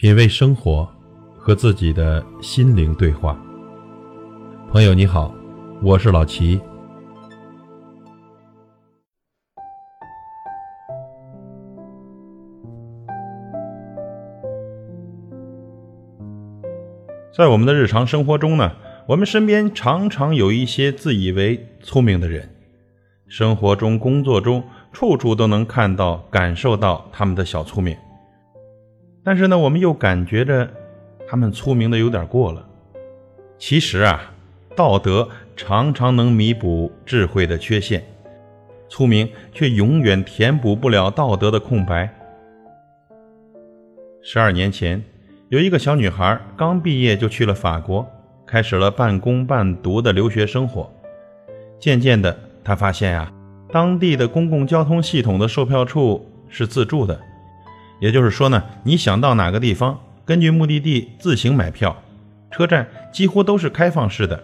品味生活，和自己的心灵对话。朋友你好，我是老齐。在我们的日常生活中呢，我们身边常常有一些自以为聪明的人，生活中、工作中，处处都能看到、感受到他们的小聪明。但是呢，我们又感觉着他们聪明的有点过了。其实啊，道德常常能弥补智慧的缺陷，聪明却永远填补不了道德的空白。十二年前，有一个小女孩刚毕业就去了法国，开始了半工半读的留学生活。渐渐的，她发现啊，当地的公共交通系统的售票处是自助的。也就是说呢，你想到哪个地方，根据目的地自行买票。车站几乎都是开放式的，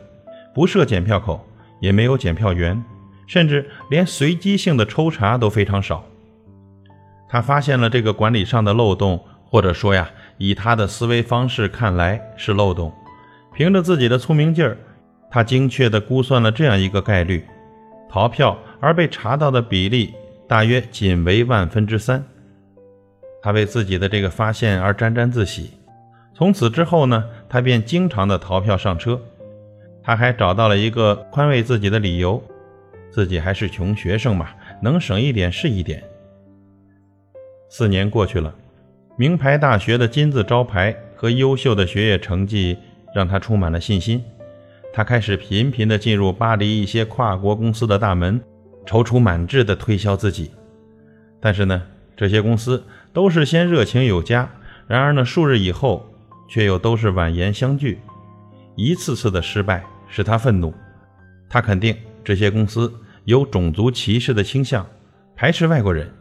不设检票口，也没有检票员，甚至连随机性的抽查都非常少。他发现了这个管理上的漏洞，或者说呀，以他的思维方式看来是漏洞。凭着自己的聪明劲儿，他精确地估算了这样一个概率：逃票而被查到的比例大约仅为万分之三。他为自己的这个发现而沾沾自喜。从此之后呢，他便经常的逃票上车。他还找到了一个宽慰自己的理由：自己还是穷学生嘛，能省一点是一点。四年过去了，名牌大学的金字招牌和优秀的学业成绩让他充满了信心。他开始频频的进入巴黎一些跨国公司的大门，踌躇满志的推销自己。但是呢，这些公司。都是先热情有加，然而呢，数日以后却又都是婉言相拒。一次次的失败使他愤怒，他肯定这些公司有种族歧视的倾向，排斥外国人。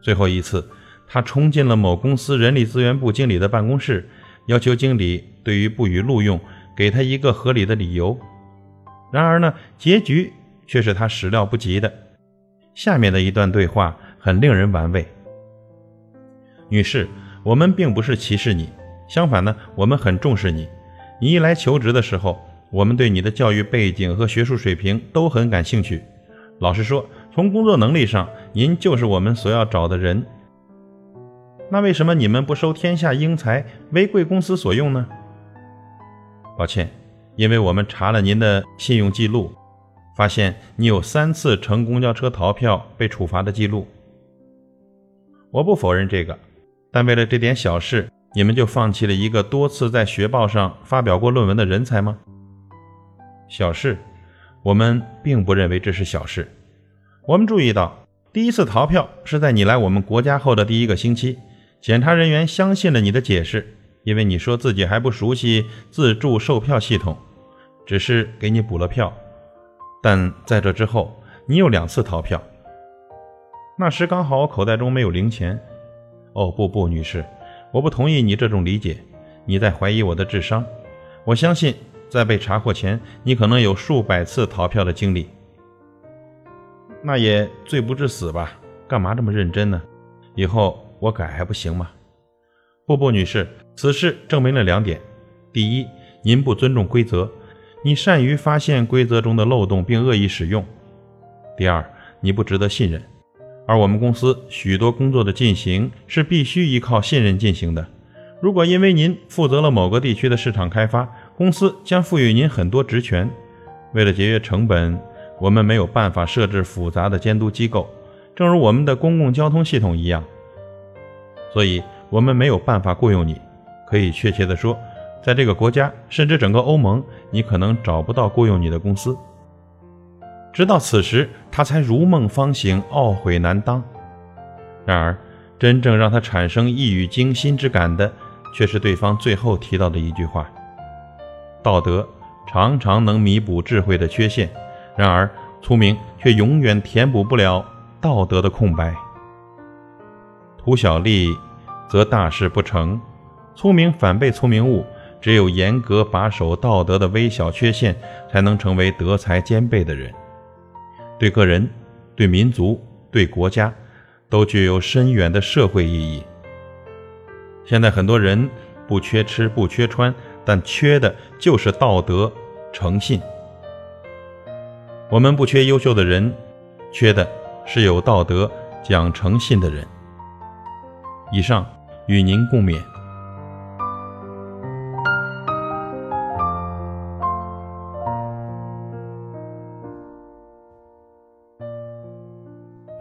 最后一次，他冲进了某公司人力资源部经理的办公室，要求经理对于不予录用给他一个合理的理由。然而呢，结局却是他始料不及的。下面的一段对话很令人玩味。女士，我们并不是歧视你，相反呢，我们很重视你。你一来求职的时候，我们对你的教育背景和学术水平都很感兴趣。老实说，从工作能力上，您就是我们所要找的人。那为什么你们不收天下英才为贵公司所用呢？抱歉，因为我们查了您的信用记录，发现你有三次乘公交车逃票被处罚的记录。我不否认这个。但为了这点小事，你们就放弃了一个多次在学报上发表过论文的人才吗？小事，我们并不认为这是小事。我们注意到，第一次逃票是在你来我们国家后的第一个星期，检查人员相信了你的解释，因为你说自己还不熟悉自助售票系统，只是给你补了票。但在这之后，你有两次逃票，那时刚好我口袋中没有零钱。哦不不，女士，我不同意你这种理解。你在怀疑我的智商。我相信，在被查获前，你可能有数百次逃票的经历。那也罪不至死吧？干嘛这么认真呢？以后我改还不行吗？不不，女士，此事证明了两点：第一，您不尊重规则，你善于发现规则中的漏洞并恶意使用；第二，你不值得信任。而我们公司许多工作的进行是必须依靠信任进行的。如果因为您负责了某个地区的市场开发，公司将赋予您很多职权。为了节约成本，我们没有办法设置复杂的监督机构，正如我们的公共交通系统一样。所以，我们没有办法雇佣你。可以确切地说，在这个国家，甚至整个欧盟，你可能找不到雇佣你的公司。直到此时，他才如梦方醒，懊悔难当。然而，真正让他产生一语惊心之感的，却是对方最后提到的一句话：“道德常常能弥补智慧的缺陷，然而聪明却永远填补不了道德的空白。图小利，则大事不成；聪明反被聪明误。只有严格把守道德的微小缺陷，才能成为德才兼备的人。”对个人、对民族、对国家，都具有深远的社会意义。现在很多人不缺吃不缺穿，但缺的就是道德诚信。我们不缺优秀的人，缺的是有道德、讲诚信的人。以上与您共勉。